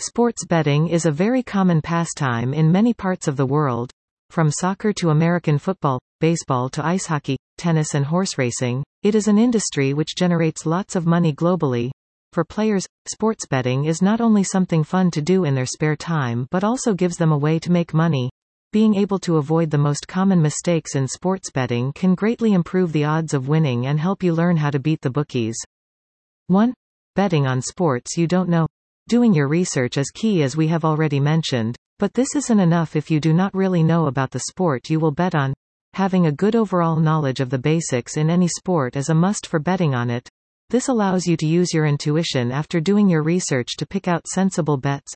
Sports betting is a very common pastime in many parts of the world, from soccer to American football, baseball to ice hockey, tennis and horse racing. It is an industry which generates lots of money globally. For players, sports betting is not only something fun to do in their spare time but also gives them a way to make money. Being able to avoid the most common mistakes in sports betting can greatly improve the odds of winning and help you learn how to beat the bookies. 1. Betting on sports you don't know. Doing your research is key as we have already mentioned, but this isn't enough if you do not really know about the sport you will bet on. Having a good overall knowledge of the basics in any sport is a must for betting on it. This allows you to use your intuition after doing your research to pick out sensible bets.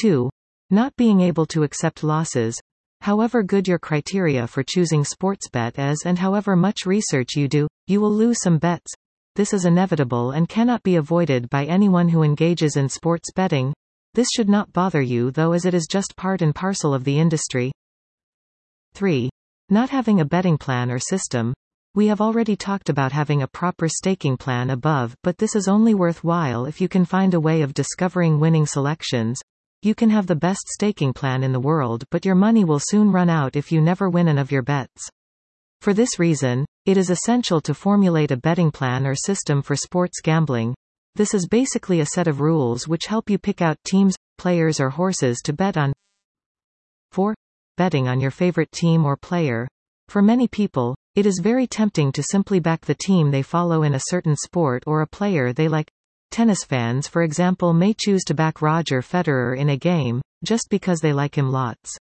2. Not being able to accept losses. However good your criteria for choosing sports bet is and however much research you do, you will lose some bets. This is inevitable and cannot be avoided by anyone who engages in sports betting. This should not bother you though as it is just part and parcel of the industry. 3. Not having a betting plan or system. We have already talked about having a proper staking plan above, but this is only worthwhile if you can find a way of discovering winning selections. You can have the best staking plan in the world but your money will soon run out if you never win an of your bets. For this reason, it is essential to formulate a betting plan or system for sports gambling. This is basically a set of rules which help you pick out teams, players or horses to bet on. 4. Betting on your favorite team or player. For many people, it is very tempting to simply back the team they follow in a certain sport or a player they like. Tennis fans for example may choose to back Roger Federer in a game, just because they like him lots.